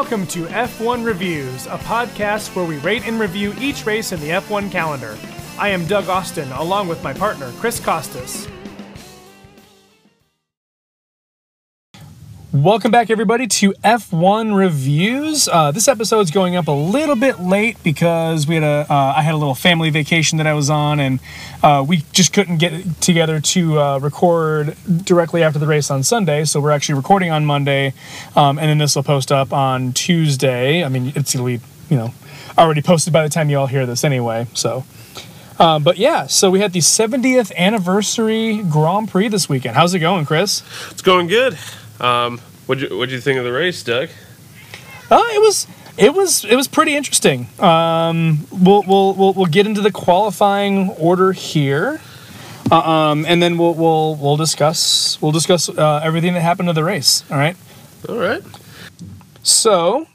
Welcome to F1 Reviews, a podcast where we rate and review each race in the F1 calendar. I am Doug Austin, along with my partner, Chris Costas. Welcome back, everybody, to F1 Reviews. Uh, this episode is going up a little bit late because we had a uh, I had a little family vacation that I was on, and uh, we just couldn't get together to uh, record directly after the race on Sunday. So we're actually recording on Monday, um, and then this will post up on Tuesday. I mean, it's you know already posted by the time you all hear this anyway. So. Uh, but yeah, so we had the 70th anniversary Grand Prix this weekend. How's it going, Chris? It's going good. Um, what'd you What'd you think of the race, Doug? Uh, it was it was it was pretty interesting. Um, we'll, we'll we'll we'll get into the qualifying order here, uh, um, and then we'll we'll we'll discuss we'll discuss uh, everything that happened to the race. All right. All right. So,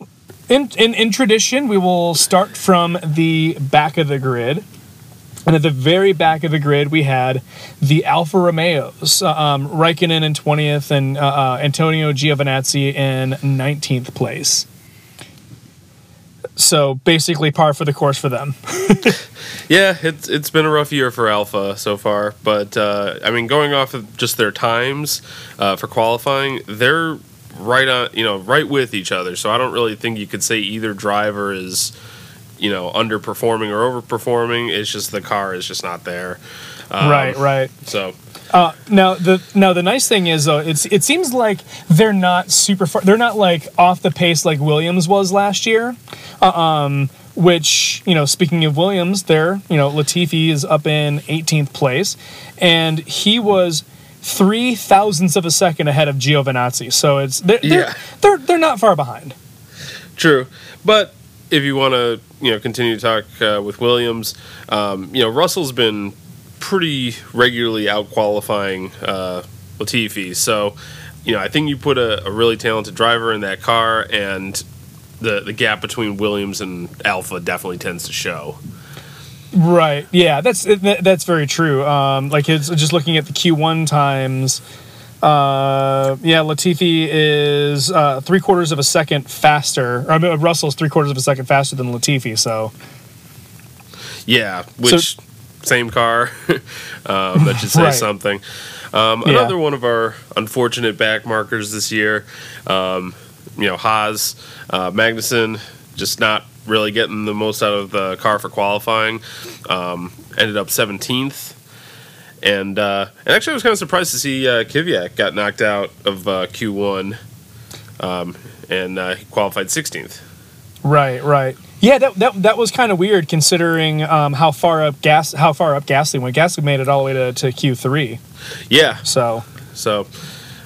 in in in tradition, we will start from the back of the grid. And at the very back of the grid, we had the Alfa Romeos, uh, um, Raikkonen in 20th and uh, uh, Antonio Giovinazzi in 19th place. So basically, par for the course for them. yeah, it's it's been a rough year for Alfa so far, but uh, I mean, going off of just their times uh, for qualifying, they're right on, you know, right with each other. So I don't really think you could say either driver is you know underperforming or overperforming. It's just the car is just not there. Um, right, right. So uh, now the now the nice thing is though it's it seems like they're not super far, they're not like off the pace like Williams was last year. Uh, um, which you know, speaking of Williams, there you know Latifi is up in 18th place, and he was three thousandths of a second ahead of Giovinazzi. So it's they're, yeah. they're, they're they're not far behind. True, but if you want to, you know, continue to talk uh, with Williams, um, you know, Russell's been pretty regularly out qualifying uh, Latifi. So, you know, I think you put a, a, really talented driver in that car, and the the gap between Williams and Alfa definitely tends to show. Right. Yeah, that's that's very true. Um, like it's just looking at the Q1 times. Uh, yeah, Latifi is uh, three quarters of a second faster. I mean, Russell's three quarters of a second faster than Latifi. So, yeah, which so, same car. um, that should say right. something. Um, yeah. Another one of our unfortunate back markers this year. Um, you know, Haas, uh, Magnussen, just not really getting the most out of the car for qualifying. Um, ended up 17th and uh, and actually, I was kind of surprised to see uh, Kvyat got knocked out of uh, Q1, um, and uh, he qualified 16th. Right, right. Yeah, that, that, that was kind of weird considering um, how far up gas how far up Gasly went. Gasly made it all the way to, to Q3. Yeah. So so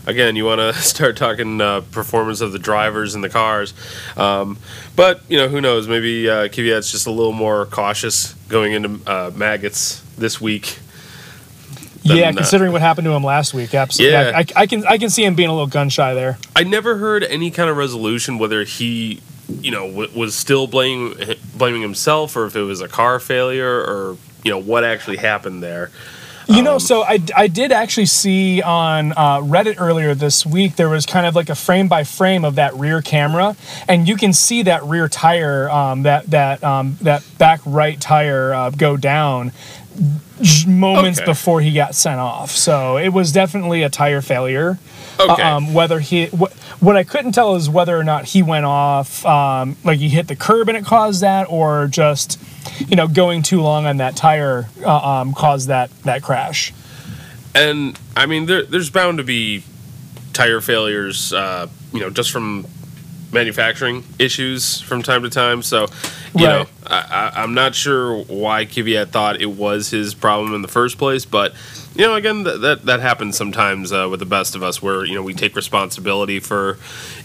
again, you want to start talking uh, performance of the drivers and the cars. Um, but, you know, who knows? Maybe uh, Kvyat's just a little more cautious going into uh, Maggotts this week yeah, considering what happened to him last week, absolutely. Yeah. I, I, can I can see him being a little gun shy there. I never heard any kind of resolution whether he, you know, w- was still blaming blaming himself or if it was a car failure or you know what actually happened there. You know, um, so I, I did actually see on uh, Reddit earlier this week, there was kind of like a frame by frame of that rear camera, and you can see that rear tire, um, that that um, that back right tire uh, go down moments okay. before he got sent off. So it was definitely a tire failure. Okay. Um, whether he, wh- what I couldn't tell is whether or not he went off, um, like he hit the curb and it caused that, or just, you know, going too long on that tire uh, um, caused that that crash. And I mean, there, there's bound to be tire failures, uh, you know, just from manufacturing issues from time to time. So, you right. know, I, am not sure why Kvyat thought it was his problem in the first place, but you know, again, that that, that happens sometimes uh, with the best of us, where you know we take responsibility for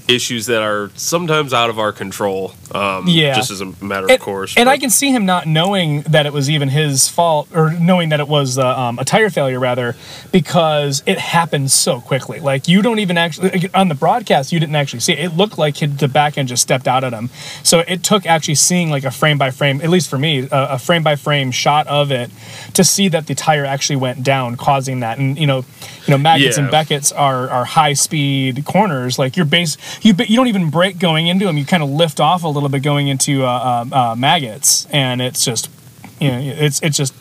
issues that are sometimes out of our control. Um, yeah, just as a matter and, of course. And but. I can see him not knowing that it was even his fault, or knowing that it was uh, um, a tire failure, rather, because it happened so quickly. Like you don't even actually on the broadcast, you didn't actually see it. It looked like the back end just stepped out at him. So it took actually seeing like a frame by frame, at least for me, a, a frame by frame shot of it to see that the tire actually went down down, causing that. And you know, you know, Maggotts Yeah. and Beckett's are are high speed corners. Like your base, you you don't even brake going into them. You kind of lift off a little bit going into uh, uh, uh, Maggotts, and it's just you know, it's it's just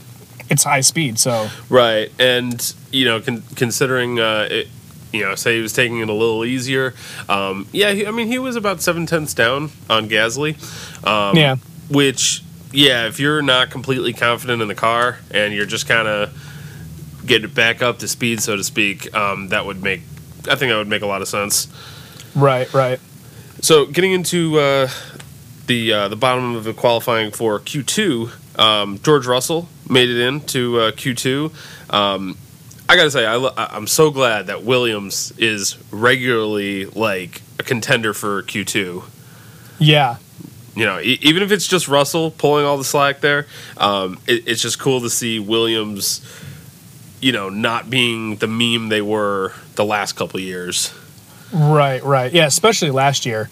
it's high speed. So Right, and you know, con- considering uh, it, you know, say he was taking it a little easier. Um, yeah, he, I mean, he was about seven tenths down on Gasly. Um, yeah, Which, yeah, if you're not completely confident in the car and you're just kind of getting it back up to speed, so to speak, um, that would make. I think that would make a lot of sense. right, right. So, getting into uh, the uh, the bottom of the qualifying for Q2, um, George Russell made it into uh, Q2. Um, I gotta say, I, lo- I'm so glad that Williams is regularly like a contender for Q2. Yeah, You know, e- even if it's just Russell pulling all the slack there, um, it, it's just cool to see Williams. You know, not being the meme they were the last couple years. Right, right. Yeah, especially last year.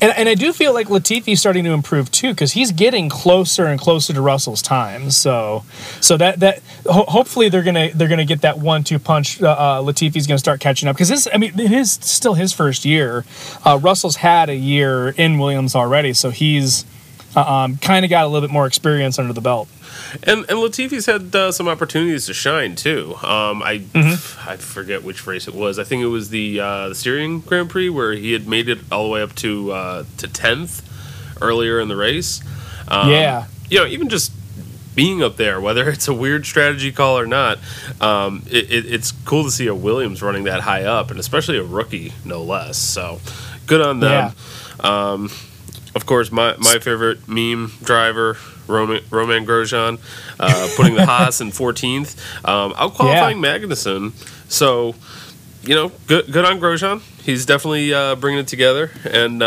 And, and I do feel like Latifi's starting to improve too because he's getting closer and closer to Russell's time. So, so that that ho- hopefully they're gonna they're gonna get that one two punch. Uh, uh, Latifi's gonna start catching up because this I mean it is still his first year. Uh, Russell's had a year in Williams already, so he's um, kind of got a little bit more experience under the belt. And and Latifi's had uh, some opportunities to shine too. Um, I Mm-hmm. I forget which race it was. I think it was the uh, the Styrian Grand Prix where he had made it all the way up to uh, to tenth earlier in the race. Um, Yeah. you know, even just being up there, whether it's a weird strategy call or not, um, it, it, it's cool to see a Williams running that high up, and especially a rookie, no less. So, good on them. Um, of course, my, my favorite meme driver, Romain, Romain Grosjean, uh, putting the Haas in 14th, um, out qualifying Magnussen. So, you know, good good on Grosjean. He's definitely uh, bringing it together, and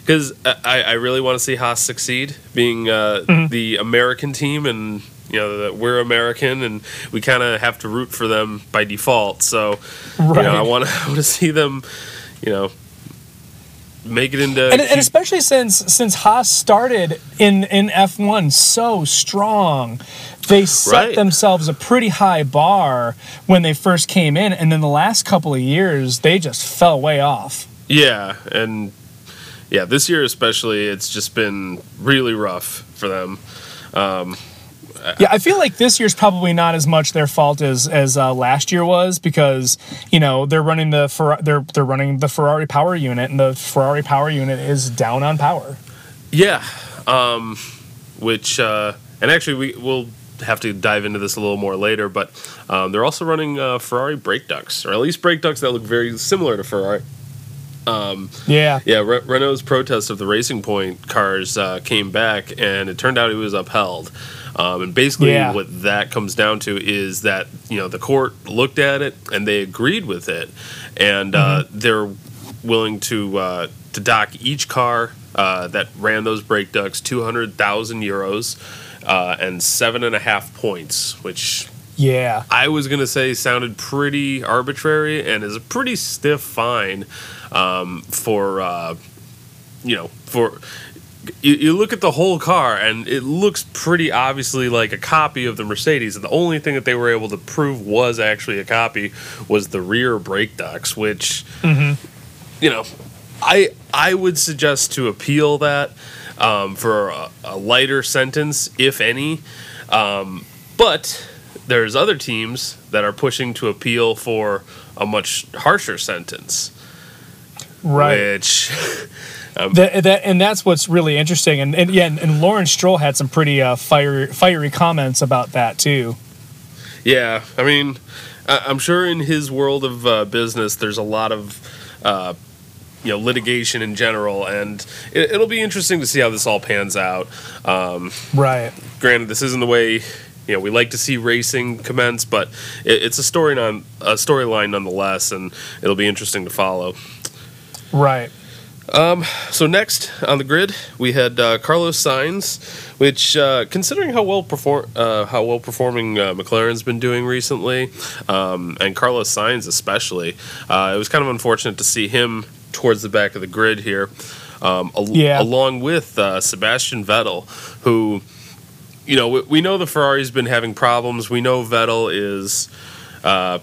because I, I really want to see Haas succeed, being uh, the American team, and you know that we're American, and we kind of have to root for them by default. So, you know, I want to I want to see them, you know, make it into and, and especially since since Haas started in in F1 so strong, they set Right. themselves a pretty high bar when they first came in, and then the last couple of years they just fell way off. Yeah, and yeah, this year especially, it's just been really rough for them. Um, Yeah, I feel like this year's probably not as much their fault as as uh, last year was because you know they're running the Fer- they're they're running the Ferrari power unit, and the Ferrari power unit is down on power. Yeah, um, which uh, and actually we will have to dive into this a little more later, but um, they're also running uh, Ferrari brake ducts, or at least brake ducts that look very similar to Ferrari. Yeah, Yeah, Re- Renault's protest of the Racing Point cars uh, came back, and it turned out it was upheld. Um, and basically, Yeah. what that comes down to is that you know the court looked at it and they agreed with it, and uh, they're willing to uh, to dock each car uh, that ran those brake ducts two hundred thousand euros uh, and seven and a half points, which yeah, I was gonna say sounded pretty arbitrary and is a pretty stiff fine um, for uh, you know for you, you look at the whole car and it looks pretty obviously like a copy of the Mercedes and the only thing that they were able to prove was actually a copy was the rear brake ducts which you know I I would suggest to appeal that um, for a, a lighter sentence if any. Um, but there's other teams that are pushing to appeal for a much harsher sentence, right. which That, that and that's what's really interesting, and, and yeah, and, and Lawrence Stroll had some pretty uh, fiery fiery comments about that too. yeah, I mean, I- I'm sure in his world of uh, business, there's a lot of uh, you know litigation in general, and it, it'll be interesting to see how this all pans out. Um, Right. granted, this isn't the way you know we like to see racing commence, but it, it's a story non a storyline nonetheless, and it'll be interesting to follow. Right. So next on the grid, we had uh, Carlos Sainz, which, uh, considering how well perform uh, how well performing uh, McLaren's been doing recently, um, and Carlos Sainz especially, uh, it was kind of unfortunate to see him towards the back of the grid here, um, al- Yeah. along with uh, Sebastian Vettel, who you know, we, we, know the Ferrari's been having problems. We know Vettel is uh,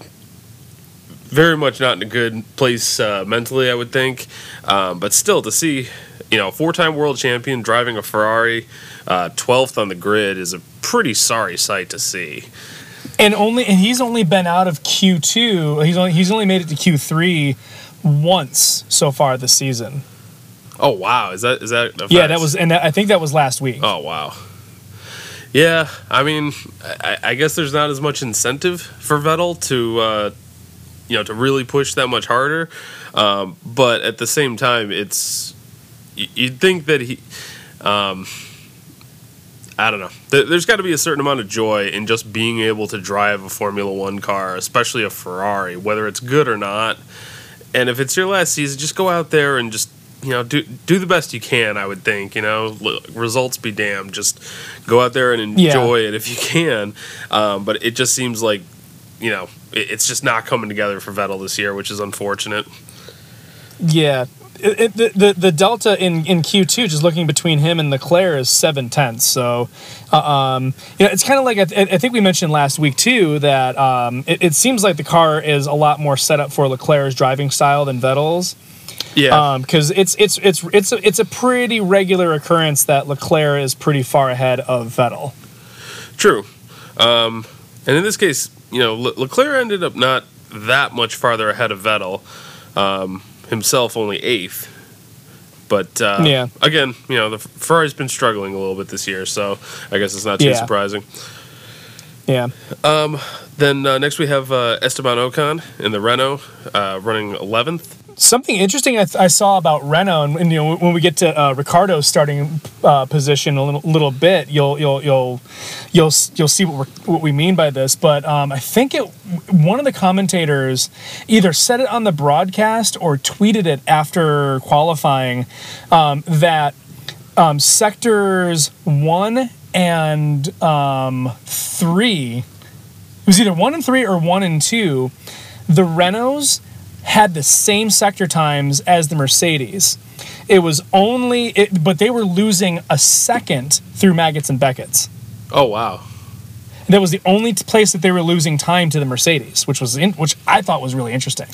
very much not in a good place uh, mentally, I would think. Um, but still, to see, you know, four time world champion driving a Ferrari, uh, 12th on the grid is a pretty sorry sight to see. And only and he's only been out of Q two. He's only he's only made it to Q three once so far this season. Oh wow! Is that is that? Yeah, that was, and I think that was last week. Oh wow. Yeah, I mean, I, I guess there's not as much incentive for Vettel to, uh, you know, to really push that much harder. Um, but at the same time, it's you'd think that he. Um, I don't know. There's got to be a certain amount of joy in just being able to drive a Formula One car, especially a Ferrari, whether it's good or not. And if it's your last season, just go out there and just you know do do the best you can. I would think you know results be damned. Just go out there and enjoy yeah. it if you can. Um, but it just seems like you know it's just not coming together for Vettel this year, which is unfortunate. Yeah, it, it, the, the the delta in in Q two, just looking between him and Leclerc, is seven tenths. So, uh, um, you know, it's kind of like I, th- I, think we mentioned last week too that um, it, it, seems like the car is a lot more set up for Leclerc's driving style than Vettel's. Yeah, because um, it's it's it's it's a, it's a pretty regular occurrence that Leclerc is pretty far ahead of Vettel. True, um, and in this case, you know, Le- Leclerc ended up not that much farther ahead of Vettel. Um, himself only eighth. But uh, yeah, again, you know the Ferrari's been struggling a little bit this year, so I guess it's not too yeah. surprising. Yeah. Um, then uh, next we have uh, Esteban Ocon in the Renault, uh, running eleventh something interesting I, th- I, saw about Renault, and, and, you know when we get to uh, Ricciardo's starting uh, position a little, little bit, you'll you'll you'll you'll you'll see what we what we mean by this. But um, I think it one of the commentators either said it on the broadcast or tweeted it after qualifying um, that um, sectors one and um, three. It was either one and three or one and two. The Renaults had the same sector times as the Mercedes. It was only, it, but they were losing a second through Maggotts and Beckett's. Oh wow! That was the only place that they were losing time to the Mercedes, which was in, which I thought was really interesting.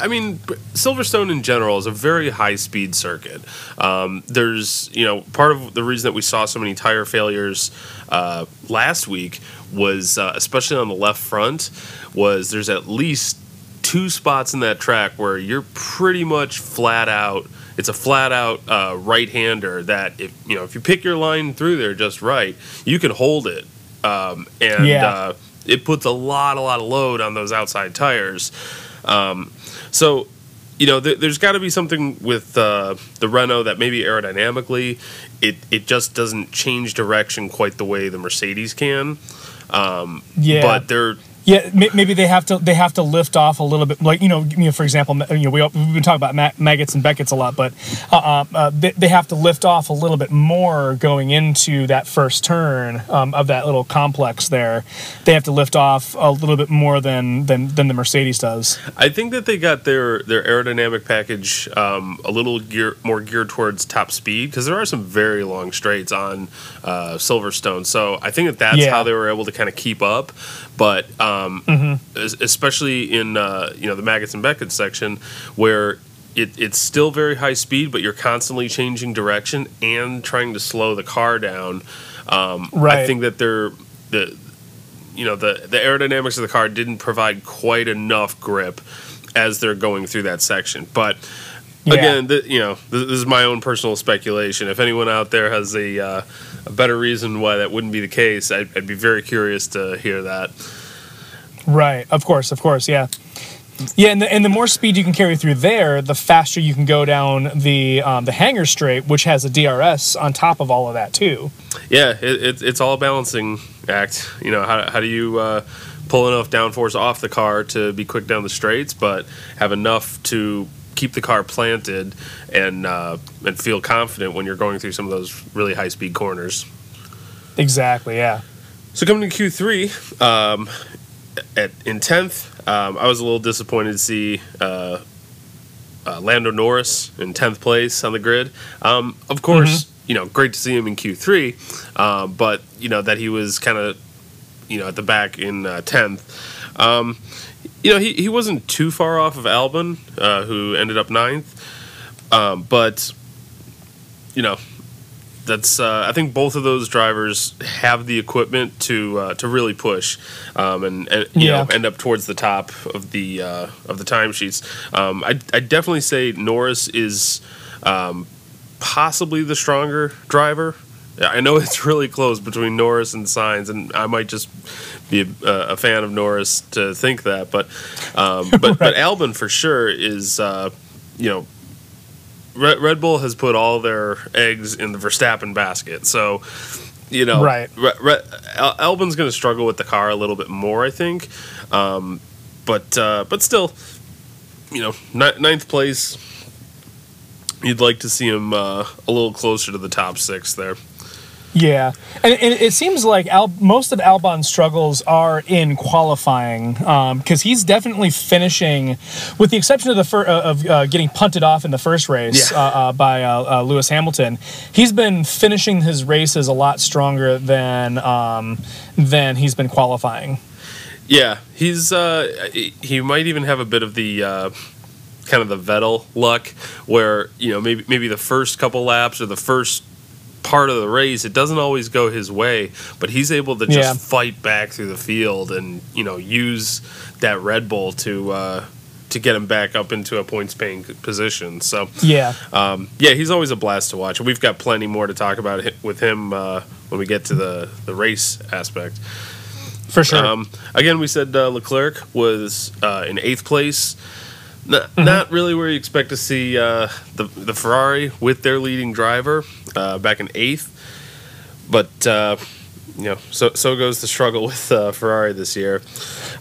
I mean, Silverstone in general is a very high speed circuit. Um, there's, you know, part of the reason that we saw so many tire failures uh, last week was, uh, especially on the left front, was there's at least two spots in that track where you're pretty much flat out. It's a flat out uh, right hander that if you know if you pick your line through there just right, you can hold it, um, and yeah. uh, it puts a lot a lot of load on those outside tires. Um, so you know, th- there's got to be something with uh, the Renault that maybe aerodynamically, it it just doesn't change direction quite the way the Mercedes can. Um, yeah. But they're yeah, maybe they have to they have to lift off a little bit, like you know, you know for example, you know, we, have been talking about Maggotts and Beckett's a lot, but uh, uh, uh, they, they, have to lift off a little bit more going into that first turn um, of that little complex there. They have to lift off a little bit more than than, than the Mercedes does. I think that they got their their aerodynamic package um, a little gear, more geared towards top speed because there are some very long straights on uh, Silverstone, so I think that that's yeah. how they were able to kind of keep up. But um, mm-hmm. especially in uh, you know the Maggotts and Beckett section where it, it's still very high speed, but you're constantly changing direction and trying to slow the car down. Um, right. I think that they're the you know the the aerodynamics of the car didn't provide quite enough grip as they're going through that section, but. Yeah. Again, the, you know, this, is my own personal speculation. If anyone out there has a, uh, a better reason why that wouldn't be the case, I'd, I'd be very curious to hear that. Right. Of course. Of course. Yeah. Yeah, and the, and the more speed you can carry through there, the faster you can go down the um, the hangar straight, which has a DRS on top of all of that too. Yeah, it, it, it's all a balancing act. You know, how, how do you uh, pull enough downforce off the car to be quick down the straights, but have enough to keep the car planted and uh, and feel confident when you're going through some of those really high speed corners. Exactly. Yeah. So coming to Q3, um, at in tenth, um, I was a little disappointed to see uh, uh, Lando Norris in tenth place on the grid. Um, of course, mm-hmm. you know, great to see him in Q3, uh, but you know that he was kind of, you know, at the back in uh, tenth. Um, you know, he, he wasn't too far off of Albon, uh, who ended up ninth, um, but you know, that's uh, I think both of those drivers have the equipment to uh, to really push um, and, and you yeah. know end up towards the top of the uh, of the timesheets. Um, I I definitely say Norris is um, possibly the stronger driver. I know it's really close between Norris and Sainz, and I might just be a, a fan of Norris to think that, but um, but right. but Albon for sure is uh, you know Red, Red Bull has put all their eggs in the Verstappen basket. So, you know, right. Re, Re, Albon's going to struggle with the car a little bit more, I think. Um, but uh, but still, you know, ninth place. You'd like to see him uh, a little closer to the top six there. Yeah, and, and, it seems like Al, most of Albon's struggles are in qualifying because um, he's definitely finishing, with the exception of the fir- uh, of uh, getting punted off in the first race yeah. uh, uh by uh, uh, Lewis Hamilton. He's been finishing his races a lot stronger than um, than he's been qualifying. Yeah, he's he might even have a bit of the kind of the Vettel luck, where you know maybe maybe the first couple laps or the first part of the race, it doesn't always go his way, but he's able to just yeah. fight back through the field and you know use that Red Bull to uh, to get him back up into a points paying position. So yeah, um, yeah, he's always a blast to watch. We've got plenty more to talk about with him uh, when we get to the the race aspect. For sure. Um, again, we said uh, Leclerc was uh, in eighth place. Not, mm-hmm. not really where you expect to see uh, the the Ferrari with their leading driver uh, back in eighth, but uh, you know, so so goes the struggle with uh, Ferrari this year.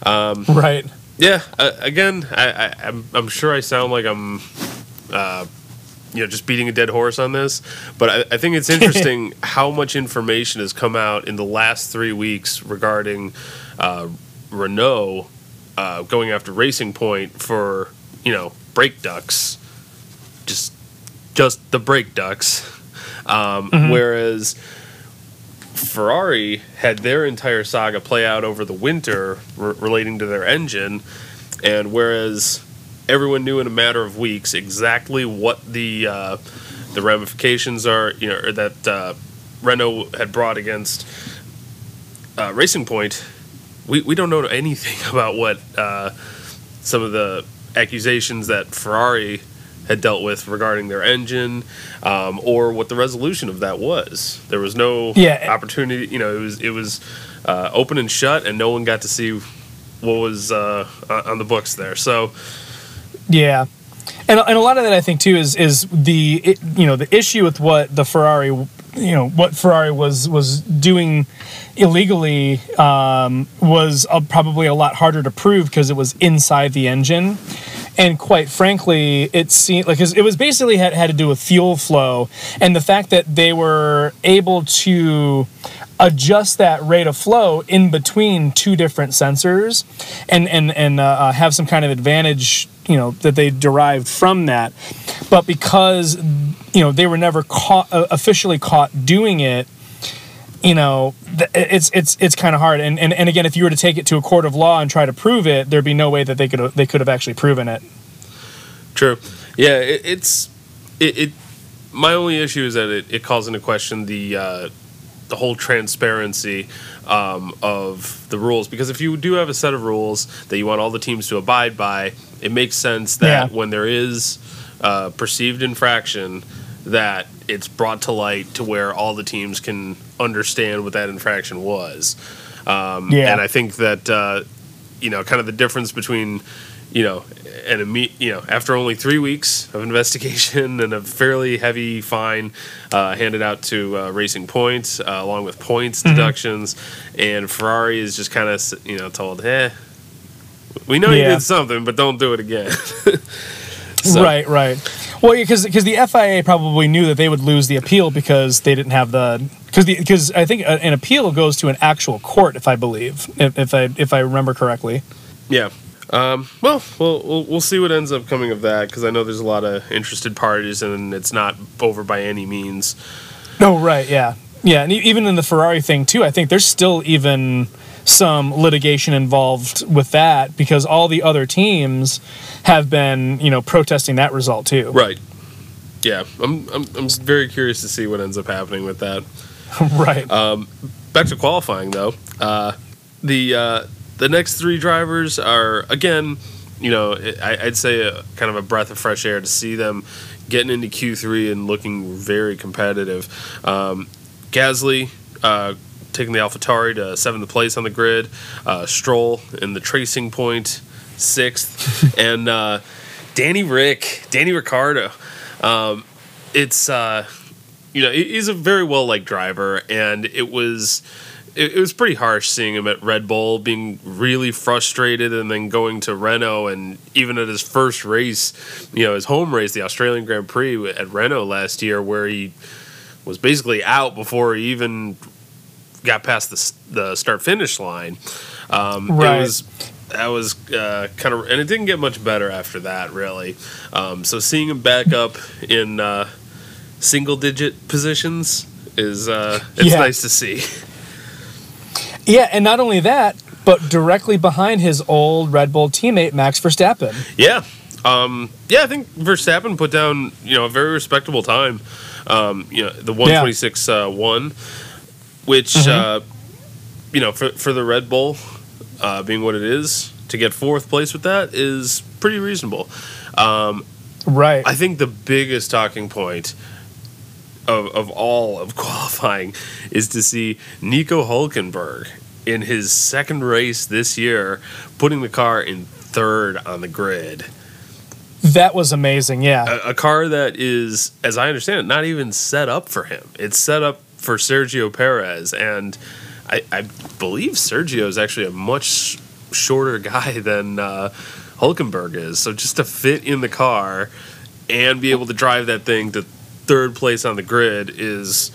Um, right. Yeah. again, I, I, am I'm, I'm sure I sound like I'm. Uh, you know, just beating a dead horse on this, but I, I think it's interesting how much information has come out in the last three weeks regarding uh, Renault going after Racing Point for you know, brake ducts, just just the brake ducts. Um, mm-hmm. Whereas Ferrari had their entire saga play out over the winter re- relating to their engine, and whereas everyone knew in a matter of weeks exactly what the uh, the ramifications are, you know, that uh, Renault had brought against uh, Racing Point, we, we don't know anything about what uh, some of the accusations that Ferrari had dealt with regarding their engine, um, or what the resolution of that was. There was no yeah. opportunity. You know, it was it was uh, open and shut, and no one got to see what was uh, on the books there. So, yeah. And, and a lot of that I think too is is the it, you know the issue with what the Ferrari you know what Ferrari was was doing illegally um, was uh, probably a lot harder to prove because it was inside the engine and quite frankly it seemed like it was basically had, had to do with fuel flow and the fact that they were able to adjust that rate of flow in between two different sensors and and and uh, uh have some kind of advantage you know that they derived from that. But because you know they were never caught uh, officially caught doing it you know it's it's it's kind of hard. And, and and again if you were to take it to a court of law and try to prove it there'd be no way that they could they could have actually proven it. True. Yeah it, it's it, it, my only issue is that it, it calls into question the uh, the whole transparency um, of the rules. Because if you do have a set of rules that you want all the teams to abide by it makes sense that yeah. when there is uh, perceived infraction that it's brought to light to where all the teams can understand what that infraction was. Um, yeah. And I think that uh, you know, kind of the difference between you know, an imme- you know, after only three weeks of investigation and a fairly heavy fine uh, handed out to uh, Racing Points, uh, along with points mm-hmm. deductions, and Ferrari is just kind of you know told, "Eh, we know yeah. you did something, but don't do it again." so. Right, right. Well, because because the FIA probably knew that they would lose the appeal because they didn't have the because because I think an appeal goes to an actual court, if I believe, if, if I if I remember correctly. Yeah. Um, well, we'll we'll see what ends up coming of that because I know there's a lot of interested parties and it's not over by any means. Oh right, yeah, yeah, and even in the Ferrari thing too, I think there's still even some litigation involved with that because all the other teams have been, you know, protesting that result too. Right. Yeah, I'm I'm, I'm very curious to see what ends up happening with that. right. Um, back to qualifying though, uh, the uh, the next three drivers are again, you know, I, would say a, kind of a breath of fresh air to see them getting into Q3 and looking very competitive. Um, Gasly uh, taking the AlphaTauri to seventh place on the grid. Uh, Stroll in the Racing Point sixth, and uh, Danny Rick, Danny Ricciardo. Um, it's uh, you know he's a very well liked driver, and it was it, was pretty harsh seeing him at Red Bull being really frustrated and then going to Renault and even at his first race, you know, his home race, the Australian Grand Prix at Renault last year, where he was basically out before he even got past the, the start finish line. Um, right. It was that was uh, kind of, and it didn't get much better after that, really. Um, so seeing him back up in uh, single digit positions is uh, it's yeah. nice to see. Yeah, and not only that, but directly behind his old Red Bull teammate Max Verstappen. Yeah, um, yeah, I think Verstappen put down you know a very respectable time. Um, you know, the one twenty six uh, one, which mm-hmm. uh, you know for for the Red Bull uh, being what it is to get fourth place with that is pretty reasonable. Um, right. I think the biggest talking point of, of all of qualifying is to see Nico Hulkenberg in his second race this year putting the car in third on the grid. That was amazing, yeah. A, a, car that is, as I understand it, not even set up for him. It's set up for Sergio Perez, and I, I believe Sergio is actually a much shorter guy than uh, Hulkenberg is. So just to fit in the car and be able to drive that thing to third place on the grid is,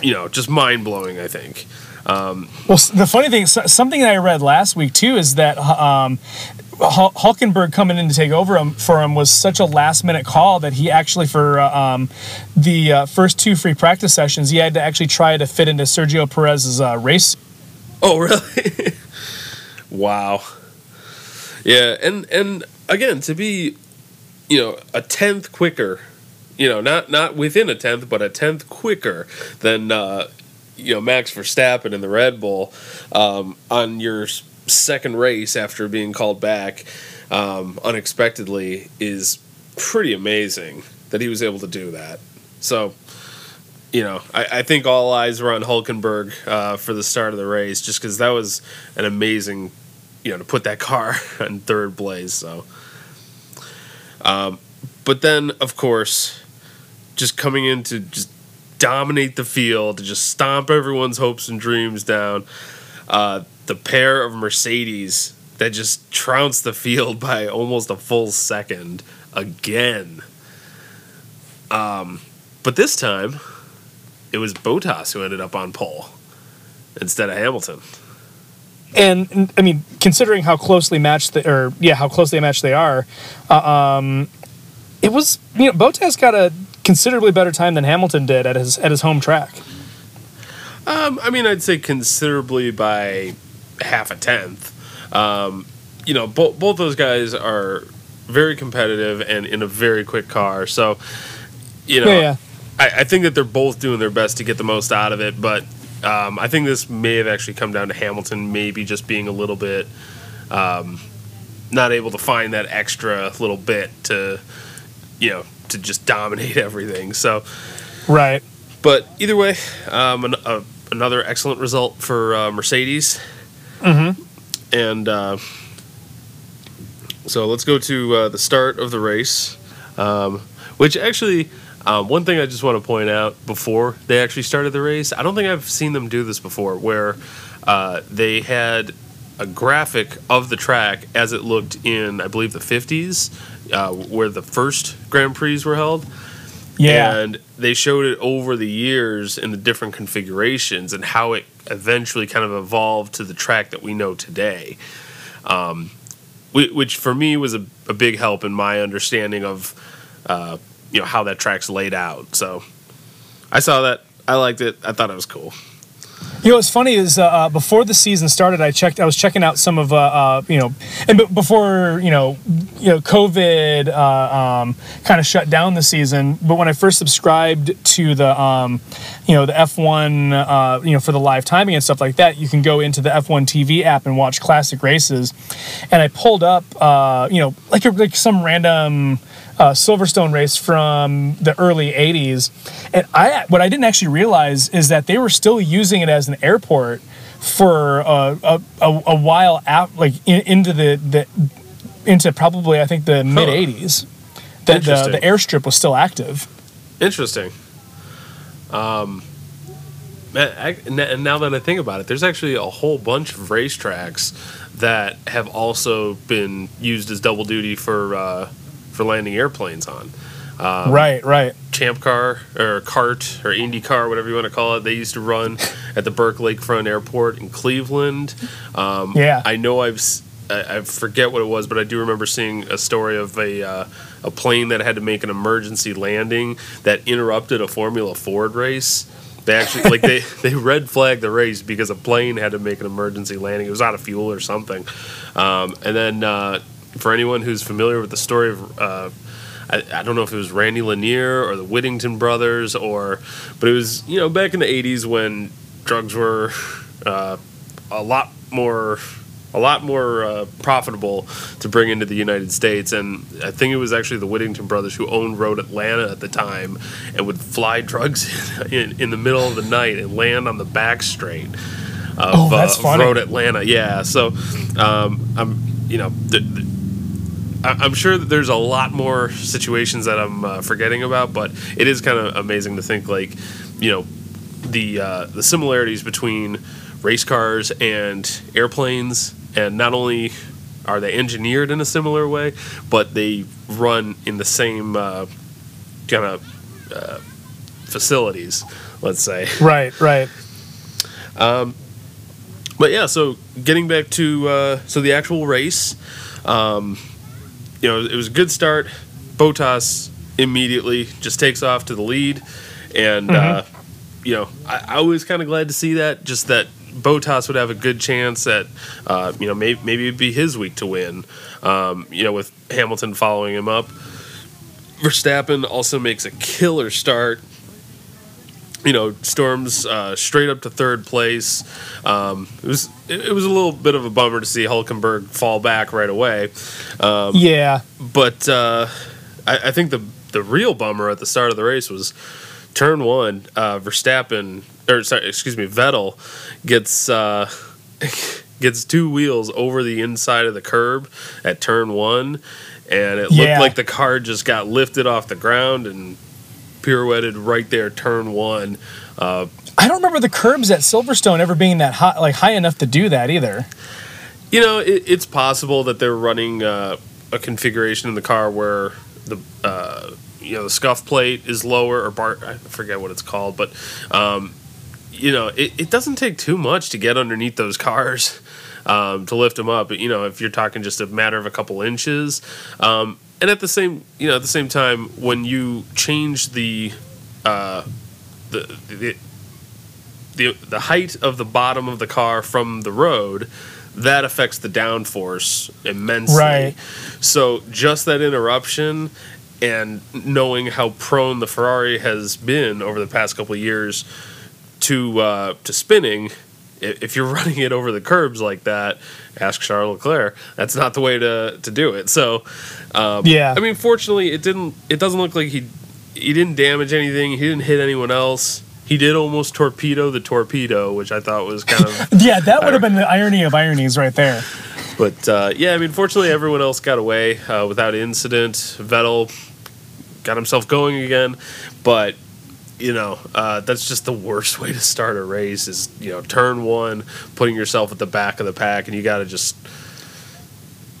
you know, just mind blowing. I think. Um, well, the funny thing, something that I read last week too, is that um, Hulkenberg coming in to take over him, for him was such a last minute call that he actually, for uh, um, the uh, first two free practice sessions, he had to actually try to fit into Sergio Perez's uh, race. Oh, really? wow. Yeah, and and again to be, you know, a tenth quicker you know, not not within a tenth, but a tenth quicker than uh, you know Max Verstappen in the Red Bull um, on your second race after being called back um, unexpectedly is pretty amazing that he was able to do that. So, you know, I, I think all eyes were on Hulkenberg uh, for the start of the race, just because that was an amazing, you know, to put that car in third place. So, um, but then of course just coming in to just dominate the field, to just stomp everyone's hopes and dreams down. Uh, the pair of Mercedes that just trounced the field by almost a full second again. Um, but this time, it was Bottas who ended up on pole instead of Hamilton. And I mean, considering how closely matched, the, or yeah, how closely matched they are, uh, um, it was you know Bottas got a considerably better time than Hamilton did at his at his home track. Um, I mean, I'd say considerably by half a tenth. Um, you know, both both those guys are very competitive and in a very quick car. So, you know, yeah, yeah. I, I, think that they're both doing their best to get the most out of it. But um, I think this may have actually come down to Hamilton maybe just being a little bit um, not able to find that extra little bit to, you know, to just dominate everything. So, right. But either way, um, an, uh, another excellent result for uh, Mercedes. Mm-hmm. And uh, so let's go to uh, the start of the race, um, which actually. Um, one thing I just want to point out before they actually started the race, I don't think I've seen them do this before, where uh, they had a graphic of the track as it looked in, I believe, the 50s, uh, where the first Grand Prix were held. Yeah. And they showed it over the years in the different configurations and how it eventually kind of evolved to the track that we know today. Um, which for me was a, a, big help in my understanding of uh, you know how that track's laid out. So I saw that. I liked it. I thought it was cool. You know, what's funny is uh, uh, before the season started, I checked. I was checking out some of uh, uh you know, and b- before you know, you know, COVID uh, um, kind of shut down the season. But when I first subscribed to the, um, you know, the F1, uh, you know, for the live timing and stuff like that, you can go into the F1 TV app and watch classic races. And I pulled up, you know, like like some random uh, Silverstone race from the early 80s. And I, what I didn't actually realize is that they were still using it as an airport for uh, a, a, a, while out, like in, into the, the, into probably, I think, the mid 80s. That the, the airstrip was still active. Interesting. Um, and now that I think about it, there's actually a whole bunch of racetracks that have also been used as double duty for uh, for landing airplanes on. Um, right, right. Champ Car or CART or Indy Car, whatever you want to call it. They used to run at the Burke Lakefront Airport in Cleveland. Um, yeah, I know I've I, forget what it was, but I do remember seeing a story of a uh, a plane that had to make an emergency landing that interrupted a Formula Ford race. They actually like they they red flagged the race because a plane had to make an emergency landing. It was out of fuel or something, um, and then. Uh, for anyone who's familiar with the story of, uh, I, I, don't know if it was Randy Lanier or the Whittington brothers, or, but it was you know back in the '80s when drugs were uh, a lot more. A lot more uh, profitable to bring into the United States, and I think it was actually the Whittington brothers who owned Road Atlanta at the time, and would fly drugs in, in, in the middle of the night and land on the back straight of, oh, uh, Road Atlanta. Yeah, so um, I'm you know. The, the, I'm sure that there's a lot more situations that I'm uh, forgetting about, but it is kind of amazing to think like, you know, the uh, the similarities between race cars and airplanes, and not only are they engineered in a similar way, but they run in the same uh, kind of uh, facilities. Let's say. Right. Right. Um, but yeah, so getting back to uh, so the actual race. Um, you know, it was a good start. Bottas immediately just takes off to the lead, and mm-hmm. uh, you know, I, I was kind of glad to see that. Just that Bottas would have a good chance at, uh, you know, maybe maybe it'd be his week to win. Um, you know, with Hamilton following him up. Verstappen also makes a killer start you know, storms uh, straight up to third place. Um, it was it, it, was a little bit of a bummer to see Hulkenberg fall back right away. Um, yeah, but uh, I, I, think the the real bummer at the start of the race was turn one. Uh, Verstappen, or sorry, excuse me, Vettel gets uh, gets two wheels over the inside of the curb at turn one. And it looked like the car just got lifted off the ground and pirouetted right there, turn one. Uh, I don't remember the curbs at Silverstone ever being that high, like high enough to do that either. You know, it, it's possible that they're running uh, a configuration in the car where the uh, you know the scuff plate is lower or bar I forget what it's called, but um, you know it, it doesn't take too much to get underneath those cars. Um, to lift them up, But you know, if you're talking just a matter of a couple inches, um, and at the same you know at the same time when you change the uh, the, the the the height of the bottom of the car from the road that affects the downforce immensely. Right. So just that interruption and knowing how prone the Ferrari has been over the past couple of years to uh, to spinning if you're running it over the curbs like that, ask Charles Leclerc. That's not the way to, to do it. So, um, yeah. I mean, fortunately, it didn't. It doesn't look like he he didn't damage anything. He didn't hit anyone else. He did almost torpedo the torpedo, which I thought was kind of yeah. That would have been the irony of ironies right there. But uh, yeah, I mean, fortunately, everyone else got away uh, without incident. Vettel got himself going again, but you know, uh, that's just the worst way to start a race is, you know, turn one, putting yourself at the back of the pack, and you got to just,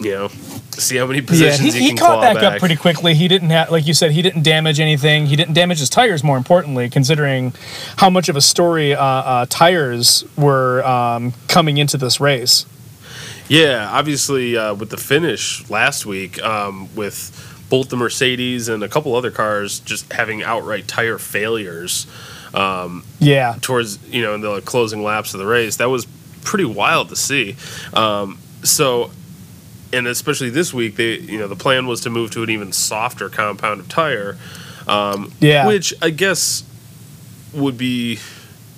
you know, see how many positions yeah, he, he caught back, back, up pretty quickly. He didn't have, like you said, he didn't damage anything. He didn't damage his tires, more importantly, considering how much of a story uh, uh, tires were um, coming into this race. Yeah, obviously, uh, with the finish last week, um, with both the Mercedes and a couple other cars just having outright tire failures. Um, yeah. Towards you know in the closing laps of the race, that was pretty wild to see. Um, so, and especially this week, they you know the plan was to move to an even softer compound of tire. Um, yeah. Which I guess would be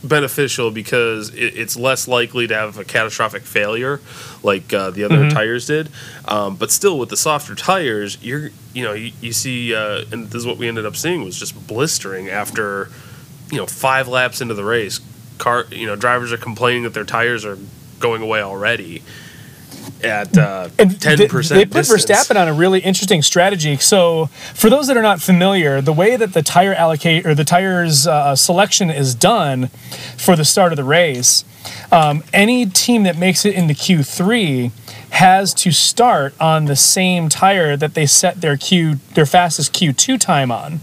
beneficial because it, it's less likely to have a catastrophic failure like uh, the other mm-hmm. tires did. Um, but still, with the softer tires, you're you know you, you see, uh, and this is what we ended up seeing was just blistering after you know five laps into the race. Car, you know, drivers are complaining that their tires are going away already at uh, ten percent. They, put distance. Verstappen on a really interesting strategy. So, for those that are not familiar, the way that the tire allocate or the tires uh, selection is done for the start of the race, um, any team that makes it into Q three has to start on the same tire that they set their Q their fastest Q two time on.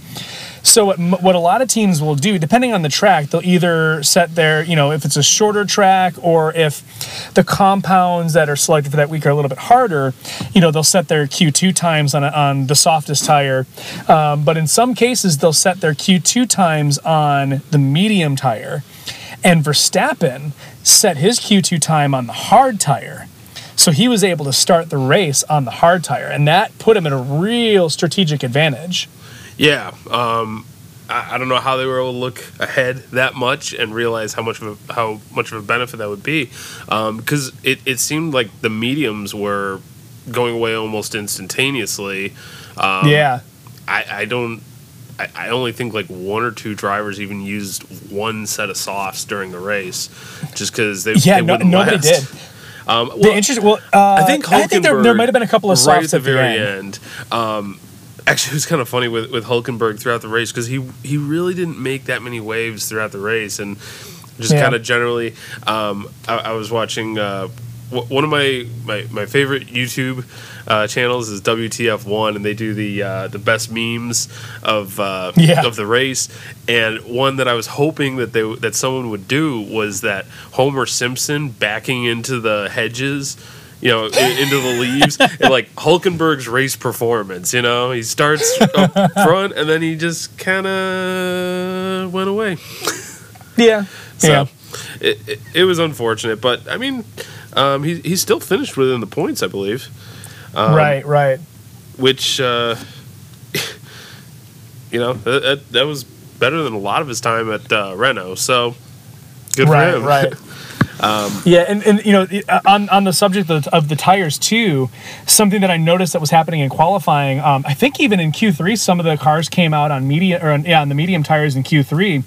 So what, what a lot of teams will do, depending on the track, they'll either set their, you know, if it's a shorter track or if the compounds that are selected for that week are a little bit harder, you know, they'll set their Q2 times on, on the softest tire. Um, but in some cases, they'll set their Q2 times on the medium tire. And Verstappen set his Q2 time on the hard tire. So he was able to start the race on the hard tire, and that put him at a real strategic advantage. Yeah, um, I, I, don't know how they were able to look ahead that much and realize how much of a, how much of a benefit that would be, because um, it, it seemed like the mediums were going away almost instantaneously. Um, yeah, I, I don't. I, I only think like one or two drivers even used one set of softs during the race, just because they yeah they no, nobody last. did. Um, well, the interest, well, uh, I think I think there, there might have been a couple of softs right at the, very end. end um, actually it was kind of funny with with Hulkenberg throughout the race because he he really didn't make that many waves throughout the race and just yeah. kind of generally um, I, I, was watching uh, w- one of my, my, my favorite YouTube uh, channels is WTF1 and they do the uh, the best memes of uh, yeah. of the race and one that I was hoping that they that someone would do was that Homer Simpson backing into the hedges you know, into the leaves. and like Hulkenberg's race performance, you know, he starts up front and then he just kind of went away. Yeah. so yeah. It, it, it, was unfortunate, but I mean, um, he, he's still finished within the points, I believe. Um, right, right. Which, uh, you know, that, that, was better than a lot of his time at uh, Renault. So good right, for him. Right. Um, yeah, and, and you know, uh, on, on the subject of, of, the tires too, something that I noticed that was happening in qualifying. Um, I think even in Q3, some of the cars came out on medium or on, yeah, on the medium tires in Q3,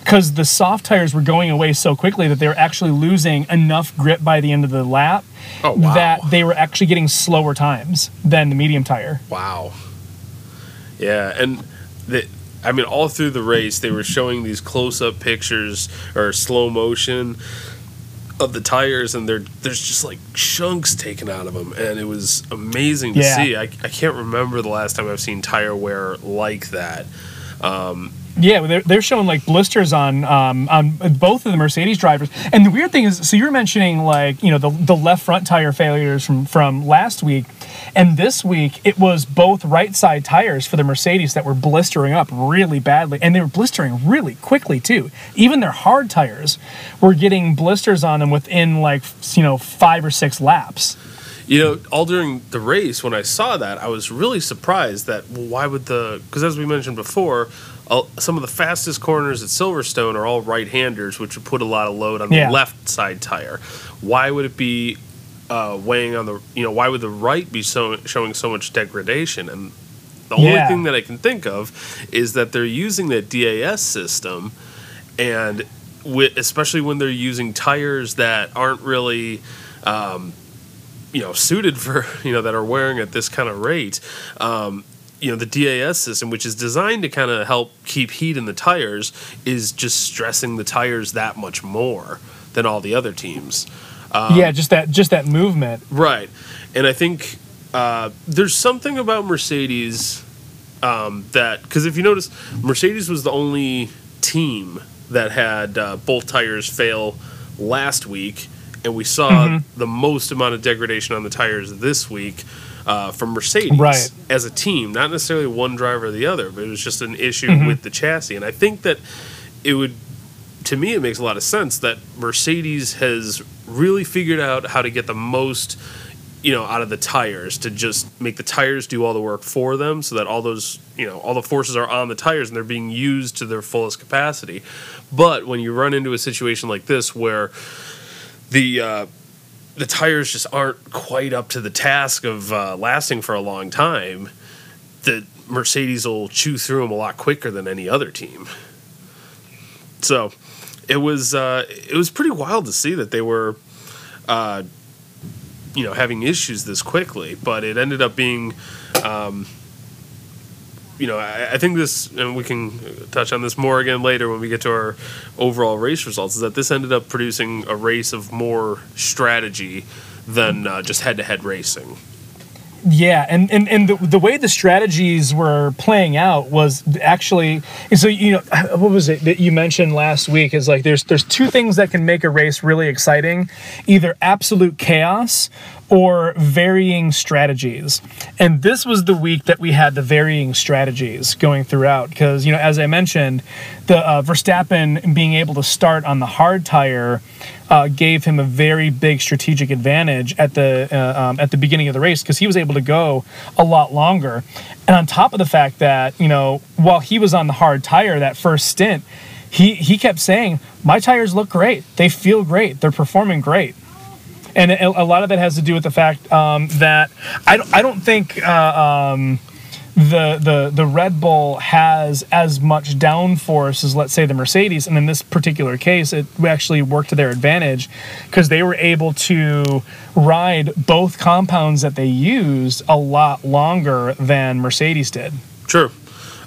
because the soft tires were going away so quickly that they were actually losing enough grip by the end of the lap oh, wow. that they were actually getting slower times than the medium tire. Wow. Yeah, and the I mean, all through the race, they were showing these close-up pictures or slow motion of the tires and there's just like chunks taken out of them and it was amazing to yeah. see I, I can't remember the last time i've seen tire wear like that um, yeah, they're, they're showing like blisters on um, on both of the Mercedes drivers. And the weird thing is, so you're mentioning like you know the the left front tire failures from from last week, and this week it was both right side tires for the Mercedes that were blistering up really badly, and they were blistering really quickly too. Even their hard tires were getting blisters on them within like you know five or six laps. You know, all during the race, when I saw that, I was really surprised that well, why would the because as we mentioned before, some of the fastest corners at Silverstone are all right-handers, which would put a lot of load on the yeah. left side tire. Why would it be uh, weighing on the you know why would the right be so, showing so much degradation? And the only thing that I can think of is that they're using that DAS system, and with, especially when they're using tires that aren't really. Um, you know, suited for you know that are wearing at this kind of rate. Um, you know the DAS system, which is designed to kind of help keep heat in the tires, is just stressing the tires that much more than all the other teams. Um, yeah, just that just that movement. Right, and I think uh, there's something about Mercedes um, that because if you notice, Mercedes was the only team that had uh, both tires fail last week, and we saw mm-hmm. the most amount of degradation on the tires this week. Uh, from Mercedes right. as a team, not necessarily one driver or the other, but it was just an issue mm-hmm. with the chassis. And I think that it would, to me, it makes a lot of sense that Mercedes has really figured out how to get the most you know out of the tires to just make the tires do all the work for them so that all those you know all the forces are on the tires and they're being used to their fullest capacity but when you run into a situation like this where the uh, the tires just aren't quite up to the task of uh, lasting for a long time, the Mercedes will chew through them a lot quicker than any other team. So it was uh, it was pretty wild to see that they were, uh, you know, having issues this quickly. But it ended up being um, you know, I, I, think this, and we can touch on this more again later when we get to our overall race results, is that this ended up producing a race of more strategy than uh, just head to head racing. Yeah, and, and, and the, the way the strategies were playing out was actually so you know what was it that you mentioned last week is like there's there's two things that can make a race really exciting, either absolute chaos or varying strategies. And this was the week that we had the varying strategies going throughout because, you know, as I mentioned, the uh, Verstappen being able to start on the hard tire uh, gave him a very big strategic advantage at the uh, um, at the beginning of the race because he was able to go a lot longer. And on top of the fact that, you know, while he was on the hard tire that first stint, he, he kept saying, My tires look great. They feel great. They're performing great and a lot of that has to do with the fact um, that I don't, I don't think uh, um, the the the Red Bull has as much downforce as let's say the Mercedes, and in this particular case, it actually worked to their advantage because they were able to ride both compounds that they used a lot longer than Mercedes did. Sure.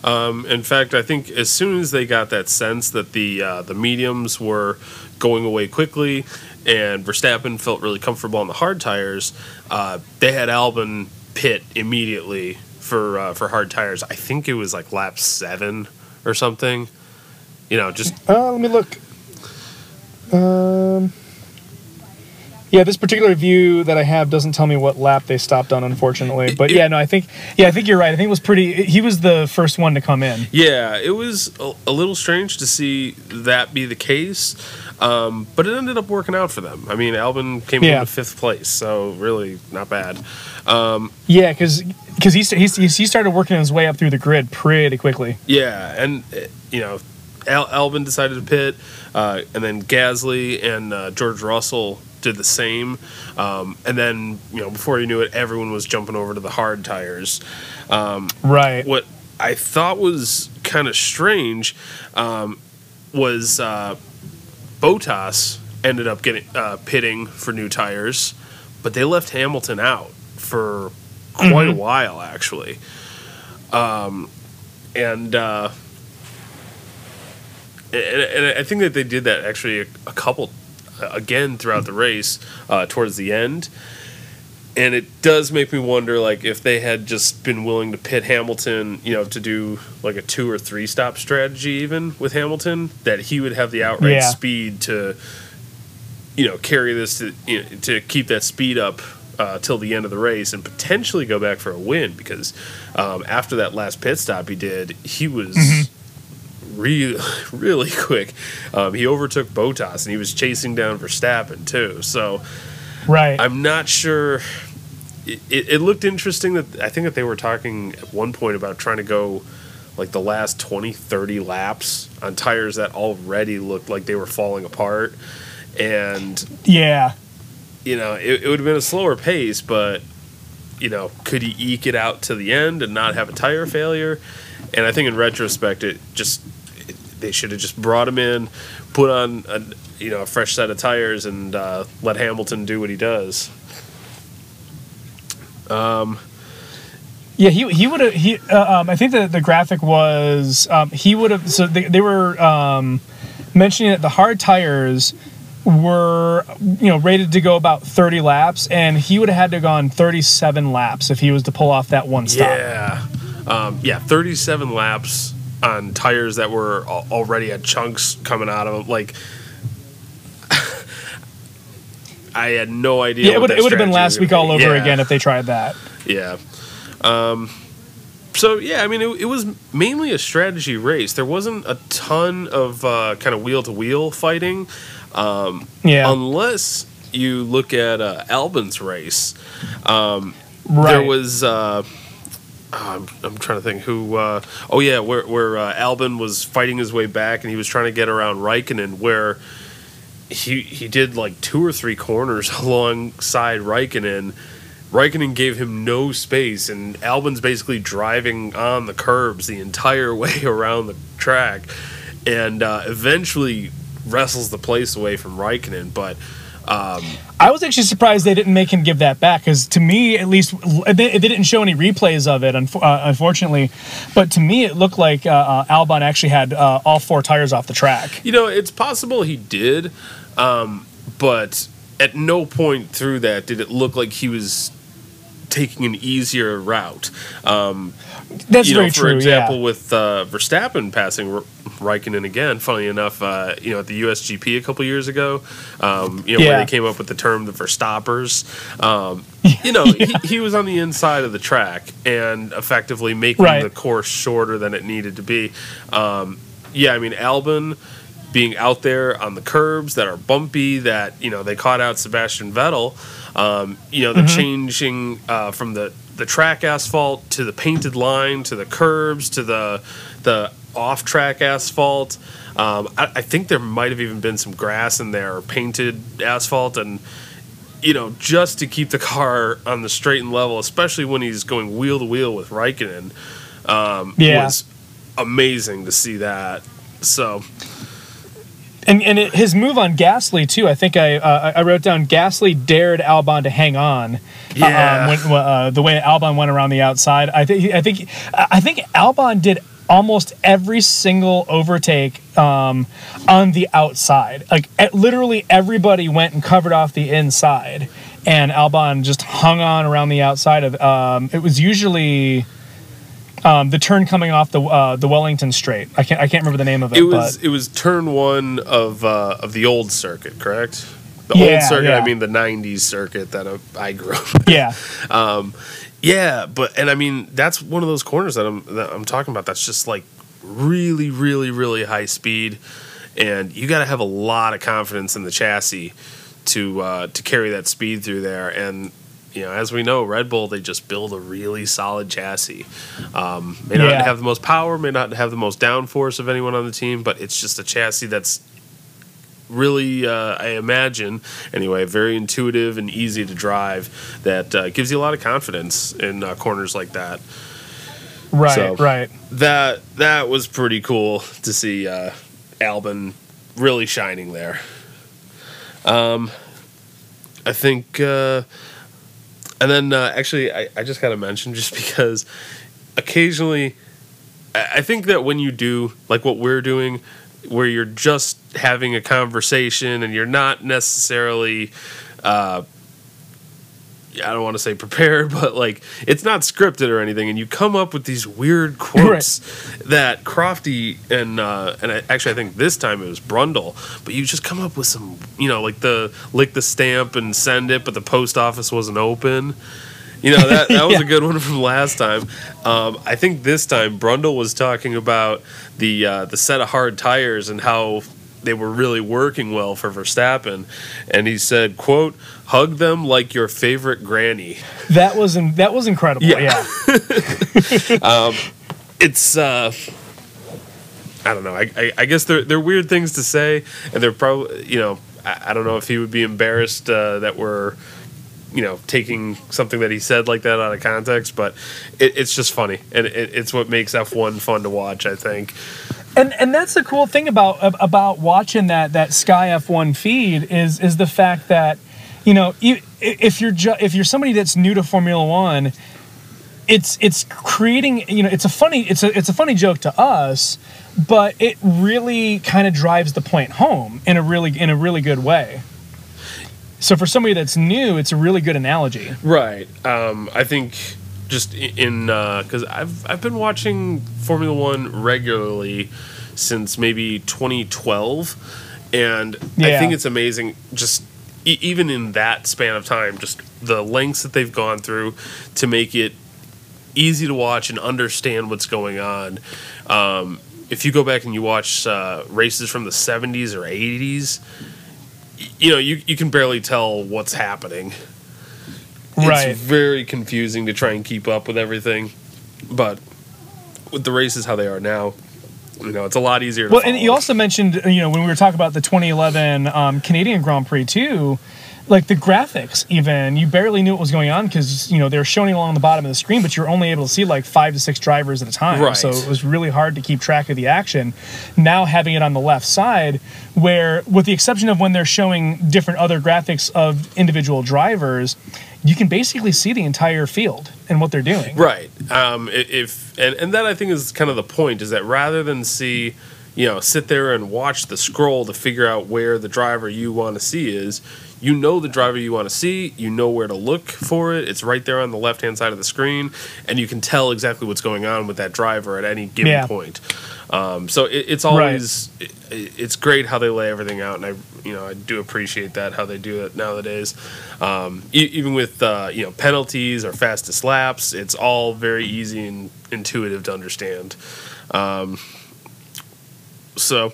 Um, in fact, I think as soon as they got that sense that the uh, the mediums were going away quickly and Verstappen felt really comfortable on the hard tires, uh, they had Albon pit immediately for uh, for hard tires. I think it was like lap seven or something. You know, just uh, let me look. Um, yeah, this particular view that I have doesn't tell me what lap they stopped on, unfortunately. But yeah, no, I think yeah, I think you're right. I think it was pretty. He was the first one to come in. Yeah, it was a, a little strange to see that be the case, um, but it ended up working out for them. I mean, Albon came yeah. in fifth place, so really not bad. Um, yeah, because because he, he he started working his way up through the grid pretty quickly. Yeah, and you know, Al- decided to pit, uh, and then Gasly and uh, George Russell did the same. Um, and then, you know, before you knew it, everyone was jumping over to the hard tires. Um, right. What I thought was kind of strange um, was uh, Bottas ended up getting uh, pitting for new tires, but they left Hamilton out for quite mm-hmm. a while, actually. Um, and, uh, and, and I think that they did that actually a, a couple again throughout the race uh, towards the end. And it does make me wonder, like, if they had just been willing to pit Hamilton, you know, to do like a two or three stop strategy, even with Hamilton, that he would have the outright yeah. speed to, you know, carry this to you know, to keep that speed up uh, till the end of the race and potentially go back for a win because um, after that last pit stop he did, he was mm-hmm really, really quick. Um, he overtook Bottas and he was chasing down Verstappen too. So, right, I'm not sure. It, it, it, looked interesting that I think that they were talking at one point about trying to go like the last 20, 30 laps on tires that already looked like they were falling apart. And yeah, you know, it, it would have been a slower pace, but you know, could he eke it out to the end and not have a tire failure? And I think in retrospect, it just they should have just brought him in, put on a you know a fresh set of tires, and uh, let Hamilton do what he does. Um, yeah, he he would have he. Uh, um, I think the the graphic was um, he would have. So they they were um, mentioning that the hard tires were you know rated to go about 30 laps and he would have had to have gone 37 laps if he was to pull off that one stop yeah um, yeah 37 laps on tires that were already had chunks coming out of them. Like, I had no idea. Yeah, it would, it would have been last week all over yeah. again if they tried that. Yeah. Um, so yeah, I mean, it, it, was mainly a strategy race. There wasn't a ton of uh, kind of wheel to wheel fighting. Um, yeah. Unless you look at uh, Albon's race, um, right. there was. Uh, I'm, I'm, trying to think who. Uh, oh yeah, where where uh, Albon was fighting his way back and he was trying to get around Raikkonen, where he he did like two or three corners alongside Raikkonen. Raikkonen gave him no space, and Albon's basically driving on the curbs the entire way around the track, and uh, eventually wrestles the place away from Raikkonen. But um, I was actually surprised they didn't make him give that back because to me, at least, they, didn't show any replays of it, uh, unfortunately. But to me, it looked like uh, uh, Albon actually had uh, all four tires off the track. You know, it's possible he did, um, but at no point through that did it look like he was taking an easier route. Um, That's you know, very for true. For example, yeah. with uh, Verstappen passing R- Raikkonen again, funny enough, uh, you know, at the USGP a couple years ago, um, you know, yeah. where they came up with the term the Verstoppers. Um, you know, yeah. he, he, was on the inside of the track and effectively making right. the course shorter than it needed to be. Um, yeah, I mean, Albon being out there on the curbs that are bumpy, that you know they caught out Sebastian Vettel. Um, you know, the mm-hmm. changing uh, from the the track asphalt to the painted line to the curbs to the the off track asphalt. Um, I, I, think there might have even been some grass in there, painted asphalt, and you know, just to keep the car on the straight and level, especially when he's going wheel to wheel with Raikkonen, um, yeah. was amazing to see that. So and and it, his move on Gasly too. I think I uh, I wrote down Gasly dared Albon to hang on. Yeah. Um, when, uh, the way Albon went around the outside, I think I think I think Albon did almost every single overtake um, on the outside. Like literally everybody went and covered off the inside, and Albon just hung on around the outside of. Um, it was usually um, the turn coming off the uh, the Wellington Straight. I can't I can't remember the name of it. It was but. it was turn one of uh, of the old circuit, correct? The yeah, old circuit. Yeah. I mean the '90s circuit that I grew up. Yeah. um, yeah, but and I mean that's one of those corners that I'm that I'm talking about. That's just like really, really, really high speed, and you got to have a lot of confidence in the chassis to uh, to carry that speed through there. And you know, as we know, Red Bull they just build a really solid chassis. Um, may not yeah. have the most power, may not have the most downforce of anyone on the team, but it's just a chassis that's really, uh, I imagine, anyway, very intuitive and easy to drive. That uh, gives you a lot of confidence in uh, corners like that. Right, so right. That that was pretty cool to see uh, Albon really shining there. Um, I think uh, and then uh, actually, I, I just got to mention just because occasionally, I think that when you do like what we're doing, where you're just having a conversation and you're not necessarily uh, I don't want to say prepared, but like it's not scripted or anything, and you come up with these weird quotes right. that Crofty and uh, and I, actually I think this time it was Brundle, but you just come up with some you know like the lick the stamp and send it, but the post office wasn't open. You know that that was yeah. a good one from last time. Um, I think this time Brundle was talking about the uh, the set of hard tires and how they were really working well for Verstappen, and he said, "quote Hug them like your favorite granny." That was in, that was incredible. Yeah, yeah. um, it's. Uh, I don't know. I, I, I, guess they're they're weird things to say, and they're probably you know I, I don't know if he would be embarrassed uh, that we're you know taking something that he said like that out of context, but it, it's just funny, and it, it's what makes F one fun to watch. I think. And and that's the cool thing about about watching that that Sky F1 feed is is the fact that you know if you're ju- if you're somebody that's new to Formula 1 it's it's creating you know it's a funny it's a it's a funny joke to us but it really kind of drives the point home in a really in a really good way. So for somebody that's new, it's a really good analogy. Right. Um, I think just in because uh, I've I've been watching Formula One regularly since maybe 2012, and yeah. I think it's amazing. Just e- even in that span of time, just the lengths that they've gone through to make it easy to watch and understand what's going on. Um, if you go back and you watch uh, races from the 70s or 80s, you know, you, you can barely tell what's happening. Right. It's very confusing to try and keep up with everything. But with the races how they are now, you know, it's a lot easier. well, follow. and you also mentioned, you know, when we were talking about the 2011 um, Canadian Grand Prix too, like the graphics even you barely knew what was going on because you know they were showing along the bottom of the screen but you were only able to see like five to six drivers at a time. Right. so it was really hard to keep track of the action. Now having it on the left side where with the exception of when they're showing different other graphics of individual drivers you can basically see the entire field and what they're doing. Right. Um, if and, and that i think is kind of the point is that rather than see you know sit there and watch the scroll to figure out where the driver you want to see is you know the driver you want to see, you know where to look for it. It's right there on the left hand side of the screen, and you can tell exactly what's going on with that driver at any given yeah. point. Um, so it, it's always right. it, it's great how they lay everything out, and I you know I do appreciate that how they do it nowadays. Um, e- even with uh, you know penalties or fastest laps, it's all very easy and intuitive to understand. Um, so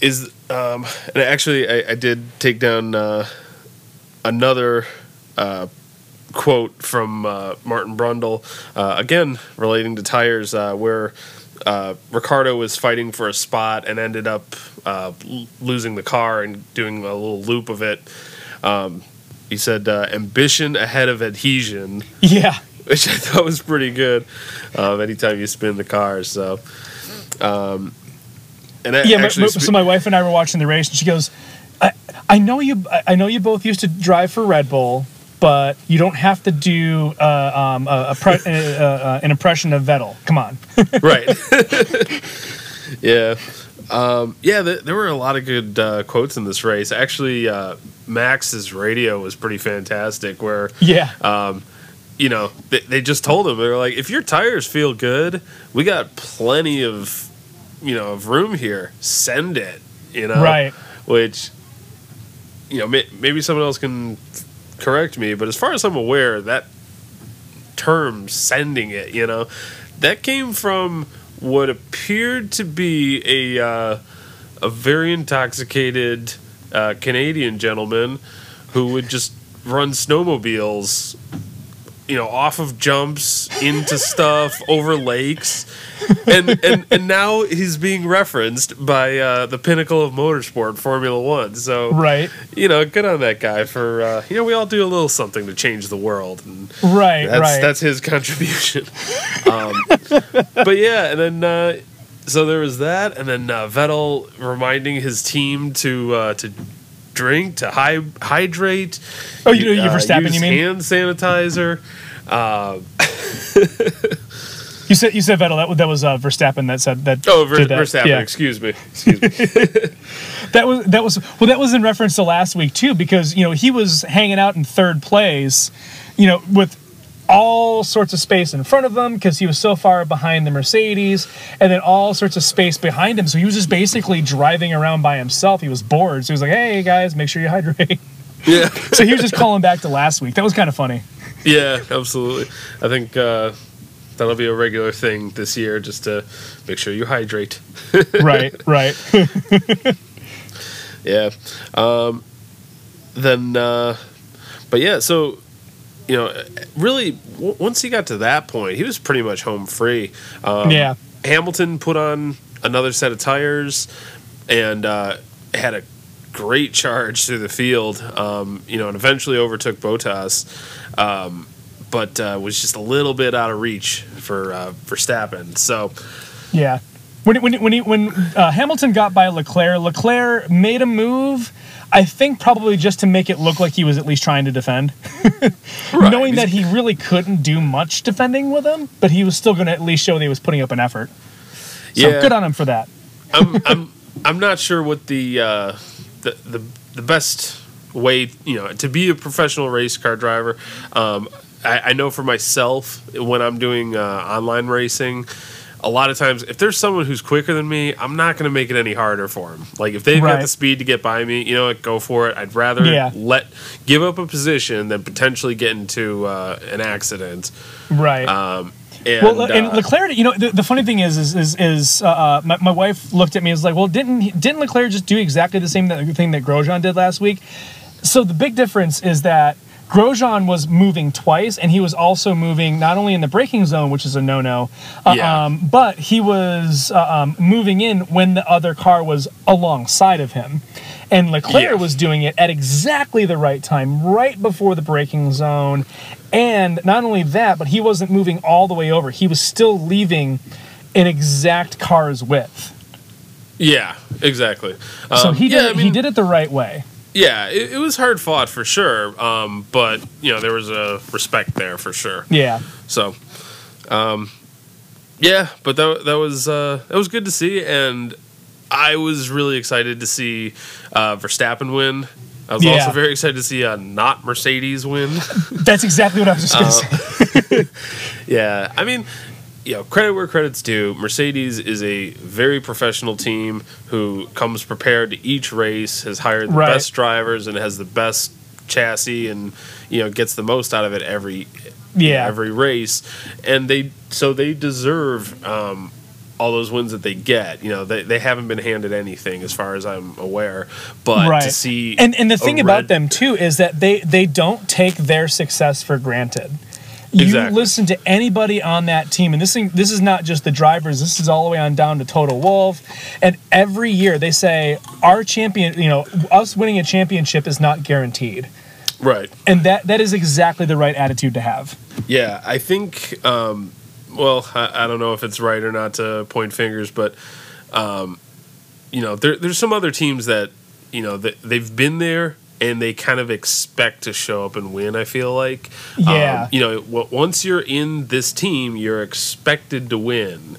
is um, and actually I, I did take down uh, another uh, quote from uh, Martin Brundle uh, again relating to tires uh, where uh, Ricciardo was fighting for a spot and ended up uh losing the car and doing a little loop of it. Um, he said ambition ahead of adhesion. Yeah. Which I thought was pretty good. Um, anytime you spin the car, so um, and I yeah, actually, my, so my wife and I were watching the race, and she goes, "I, I know you. I know you both used to drive for Red Bull, but you don't have to do uh, um, a, a pre- uh, uh, an impression of Vettel. Come on." right. yeah. Um, yeah, th- there were a lot of good uh, quotes in this race. Actually, uh, Max's radio was pretty fantastic. Where yeah, um, you know, they, they just told him they were like, if your tires feel good, we got plenty of you know of room here send it you know? Right. Which you know may, maybe someone else can correct me but as far as i'm aware that term sending it you know that came from what appeared to be a uh, a very intoxicated uh, Canadian gentleman who would just run snowmobiles you know off of jumps into stuff over lakes. And and and now he's being referenced by uh, the pinnacle of motorsport formula one. So right. you know good on that guy for uh, you know we all do a little something to change the world. And right that's, right. that's his contribution. Um, but yeah and then uh, so there was that. And then uh, Vettel reminding his team to uh, to drink to hy- hydrate. Oh, you know, you uh, Verstappen, you mean hand sanitizer. Uh, you said you said Vettel. That that was uh, Verstappen that said that. Oh, Ver- that. Verstappen. Yeah. Excuse me. Excuse me. that was that was well. That was in reference to last week too, because you know he was hanging out in third place, you know, with all sorts of space in front of him because he was so far behind the Mercedes, and then all sorts of space behind him. So he was just basically driving around by himself. He was bored, so he was like, "Hey guys, make sure you hydrate." Yeah. so he was just calling back to last week. That was kind of funny. Yeah, absolutely. I think uh, that'll be a regular thing this year, just to make sure you hydrate. right. Right. yeah. Um, then, uh, but yeah, so you know, really, w- once he got to that point, he was pretty much home free. Um, yeah. Hamilton put on another set of tires and uh, had a great charge through the field, um, you know, and eventually overtook Bottas, um, but uh, was just a little bit out of reach for uh, Verstappen. So, yeah. When when when, he, when uh, Hamilton got by Leclerc, Leclerc made a move I think probably just to make it look like he was at least trying to defend, right. knowing that he really couldn't do much defending with him, but he was still going to at least show that he was putting up an effort. So yeah. good on him for that. I'm I'm I'm not sure what the uh, the, the the best way you know to be a professional race car driver. Um, I, I, know for myself when I'm doing uh, online racing. A lot of times if there's someone who's quicker than me, I'm not going to make it any harder for them. Like if they've Right. got the speed to get by me, you know, what, go for it. I'd rather Yeah. let give up a position than potentially get into uh, an accident. Right. Um, and, well, and uh, Leclerc, you know, the, the funny thing is, is, is, is uh, uh, my, my wife looked at me and was like, well, didn't didn't Leclerc just do exactly the same thing that Grosjean did last week? So the big difference is that Grosjean was moving twice, and he was also moving not only in the braking zone, which is a no-no, uh, Yeah. um, but he was uh, um, moving in when the other car was alongside of him. And Leclerc Yeah. was doing it at exactly the right time, right before the braking zone. And not only that, but he wasn't moving all the way over. He was still leaving an exact car's width. yeah, exactly. So Um, he did yeah, I it, he did it the right way. Yeah, it, it was hard fought for sure. Um, but you know, there was a respect there for sure. Yeah. So, um, yeah, but that that was uh, that was good to see, and I was really excited to see uh, Verstappen win. I was Yeah. also very excited to see a not Mercedes win. That's exactly what I was just going to Uh, say. yeah, I mean, you know, credit where credit's due. Mercedes is a very professional team who comes prepared to each race, has hired the Right. best drivers, and has the best chassis, and you know gets the most out of it every Yeah. every race, and they so they deserve. Um, all those wins that they get, you know, they, they haven't been handed anything as far as I'm aware. But right. to see and and the thing about red- them too is that they they don't take their success for granted. You Exactly. listen to anybody on that team, and this thing, this is not just the drivers. This is all the way on down to Toto Wolff, and every year they say our champion, you know, us winning a championship is not guaranteed, right? and that that is exactly the right attitude to have. Yeah, I think. Um, well, I, I don't know if it's right or not to point fingers, but um, you know, there, there's some other teams that you know that they've been there and they kind of expect to show up and win. I feel like, Yeah. um, you know, once you're in this team, you're expected to win,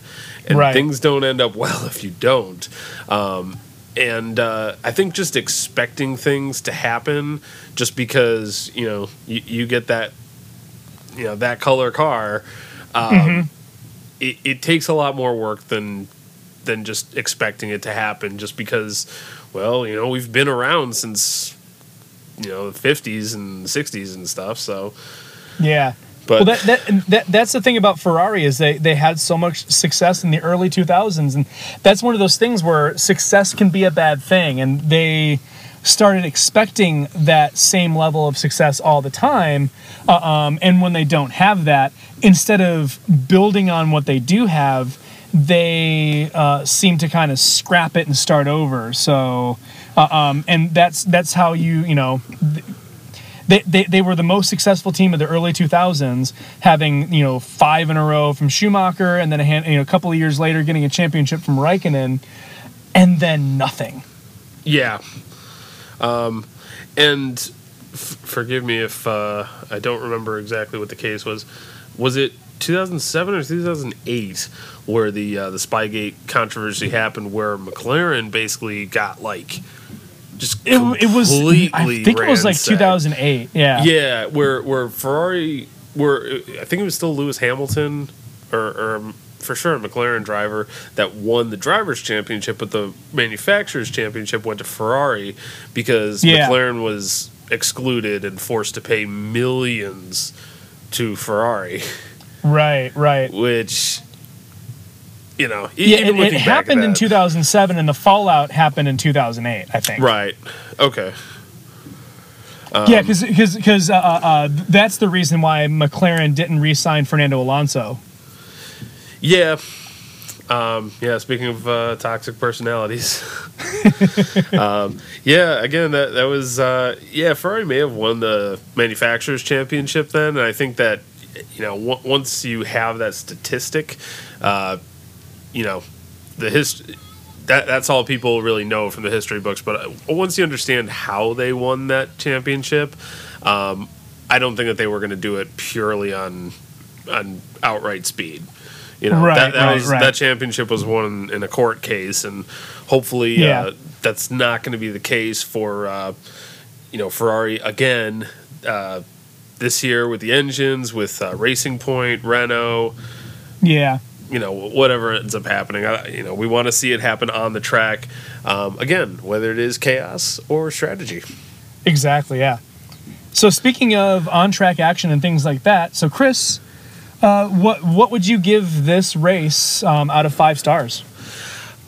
and Right. things don't end up well if you don't. Um, and uh, I think just expecting things to happen just because you know you, you get that you know that color car um, Mm-hmm. it, it takes a lot more work than than just expecting it to happen just because well you know we've been around since you know the 50s and 60s and stuff so Yeah. but well, that, that that that's the thing about Ferrari is they they had so much success in the early 2000s, and that's one of those things where success can be a bad thing, and they started expecting that same level of success all the time, uh, um, and when they don't have that, instead of building on what they do have, they uh, seem to kind of scrap it and start over. So, uh, um, and that's that's how you you know they, they, they were the most successful team of the early 2000s, having you know five in a row from Schumacher, and then a, hand, you know, a couple of years later getting a championship from Raikkonen, and then nothing. yeah um, and f- forgive me if uh, i don't remember exactly what the case was was it 2007 or 2008 where the uh, the spygate controversy happened where mclaren basically got like just It, it was I think it was like ransacked. 2008. Yeah. Yeah, where where Ferrari, where I think it was still Lewis Hamilton, or, or um, for sure a McLaren driver that won the drivers' championship, but the manufacturers' championship went to Ferrari because Yeah. McLaren was excluded and forced to pay millions to Ferrari, Right. Right. which. You know, Yeah. even It, it looking back at happened in 2007, and the fallout happened in 2008. I think. Right. Okay. yeah, because because uh, uh, uh, that's the reason why McLaren didn't re-sign Fernando Alonso. Yeah. Um, yeah, speaking of uh, toxic personalities. um, yeah, again, that, that was, uh, yeah, Ferrari may have won the manufacturers' championship then. And I think that, you know, w- once you have that statistic, uh, you know, the history. That, that's all people really know from the history books. But uh, once you understand how they won that championship, um, I don't think that they were going to do it purely on on outright speed. You know, Right, that, that, right, was, right. that championship was won in a court case, and hopefully Yeah. uh, that's not going to be the case for uh, you know Ferrari again uh, this year with the engines, with uh, Racing Point, Renault. Yeah. You know whatever ends up happening. I, you know we want to see it happen on the track. Um, again, whether it is chaos or strategy. Exactly. Yeah. So speaking of on track action and things like that, so Chris, uh, what what would you give this race um, out of five stars?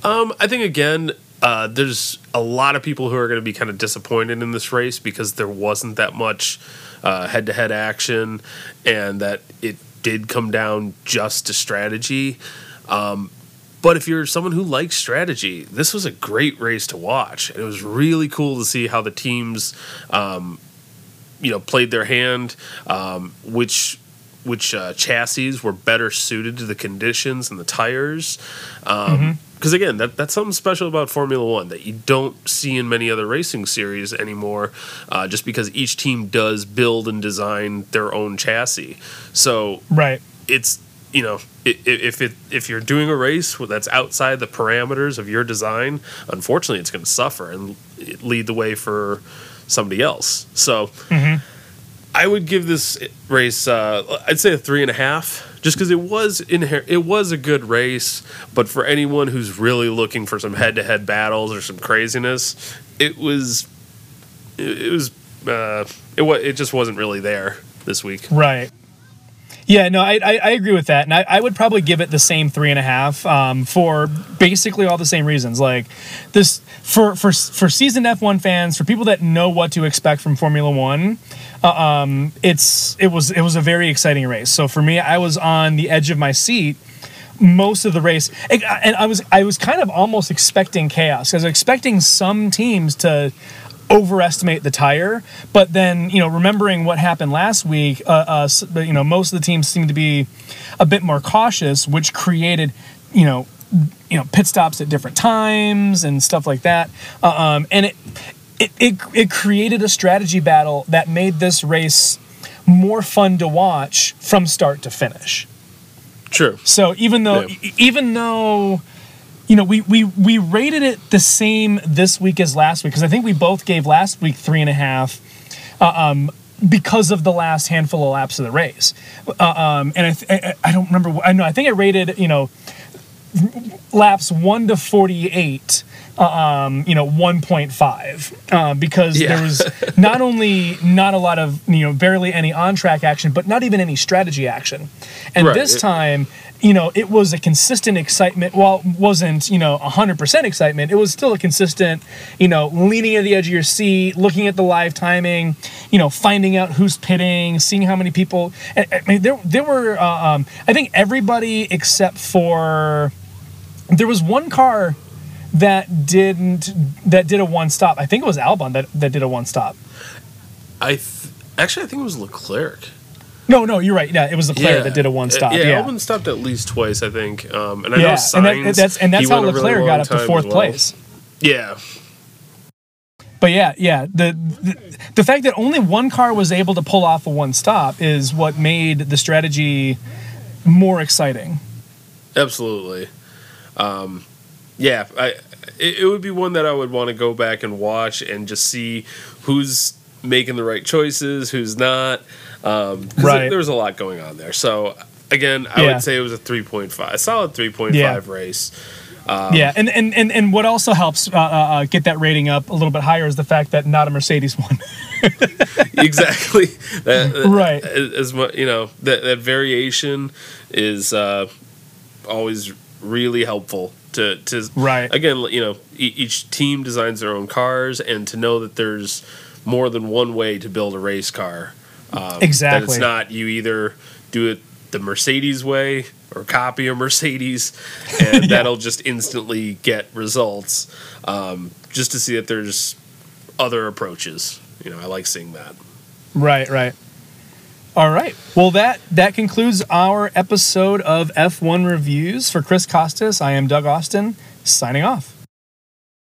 Um, I think again, uh, there's a lot of people who are going to be kind of disappointed in this race because there wasn't that much head to head action, and that it did come down just to strategy. Um, but if you're someone who likes strategy, this was a great race to watch. It was really cool to see how the teams, um, you know, played their hand, um, which which uh, chassis were better suited to the conditions and the tires. Um, mm-hmm because again, that that's something special about Formula One that you don't see in many other racing series anymore. Uh, just because each team does build and design their own chassis, so right, it's you know if it if you're doing a race that's outside the parameters of your design, unfortunately, it's going to suffer and lead the way for somebody else. So. Mm-hmm. I would give this race, uh, I'd say a three and a half just because it was inher- it was a good race, but for anyone who's really looking for some head to head battles or some craziness, it was it, was uh, it was it just wasn't really there this week. Right. Yeah, no, I, I, I, agree with that, and I, I would probably give it the same three and a half um, for basically all the same reasons. Like this for for for seasoned F one fans, for people that know what to expect from Formula One, uh, um, it's it was it was a very exciting race. So for me, I was on the edge of my seat most of the race, and I was I was kind of almost expecting chaos. Because I was expecting some teams to overestimate the tire, but then you know remembering what happened last week, uh, uh, you know most of the teams seemed to be a bit more cautious, which created you know you know pit stops at different times and stuff like that, uh, um, and it it, it, it created a strategy battle that made this race more fun to watch from start to finish. True. So even though yeah. even though you know we, we we rated it the same this week as last week because I think we both gave last week three and a half. Uh, um, because of the last handful of laps of the race, uh, um, and I, th- I, I don't remember. I know I think I rated you know laps one to forty eight um, you know, 1.5 uh, because yeah. there was not only not a lot of, you know, barely any on track action, but not even any strategy action. And right. this time, you know, it was a consistent excitement. Well, it wasn't, you know, 100% excitement, it was still a consistent, you know, leaning at the edge of your seat, looking at the live timing, you know, finding out who's pitting, seeing how many people. I mean, there, there were, uh, um, I think everybody except for, there was one car that didn't that did a one stop. I think it was Albon that, that did a one stop. I th- actually I think it was Leclerc. No, no, you're right. Yeah, it was Leclerc yeah. that did a one stop. Yeah, yeah, Albon stopped at least twice, I think. Um, and I yeah, know Sainz, and that, that's and that's how Leclerc really got up to fourth well. place. Yeah. But yeah, yeah, the, the the fact that only one car was able to pull off a one stop is what made the strategy more exciting. Absolutely. Um, yeah, I it, it would be one that I would want to go back and watch and just see who's making the right choices, who's not. Um, right. There was a lot going on there. So again, I yeah. would say it was a three point five, a solid three point five yeah. race. Um, yeah, and, and, and, and what also helps uh, uh, uh get that rating up a little bit higher is the fact that not a Mercedes won. exactly. That, right. As much you know, that that variation is uh, always really helpful to to right. again you know each team designs their own cars and to know that there's more than one way to build a race car um, exactly that it's not you either do it the mercedes way or copy a mercedes and yeah. that'll just instantly get results um, just to see that there's other approaches. You know i like seeing that. Right right all right. Well, that that concludes our episode of F1 reviews for Chris Costas. I am Doug Austin, signing off.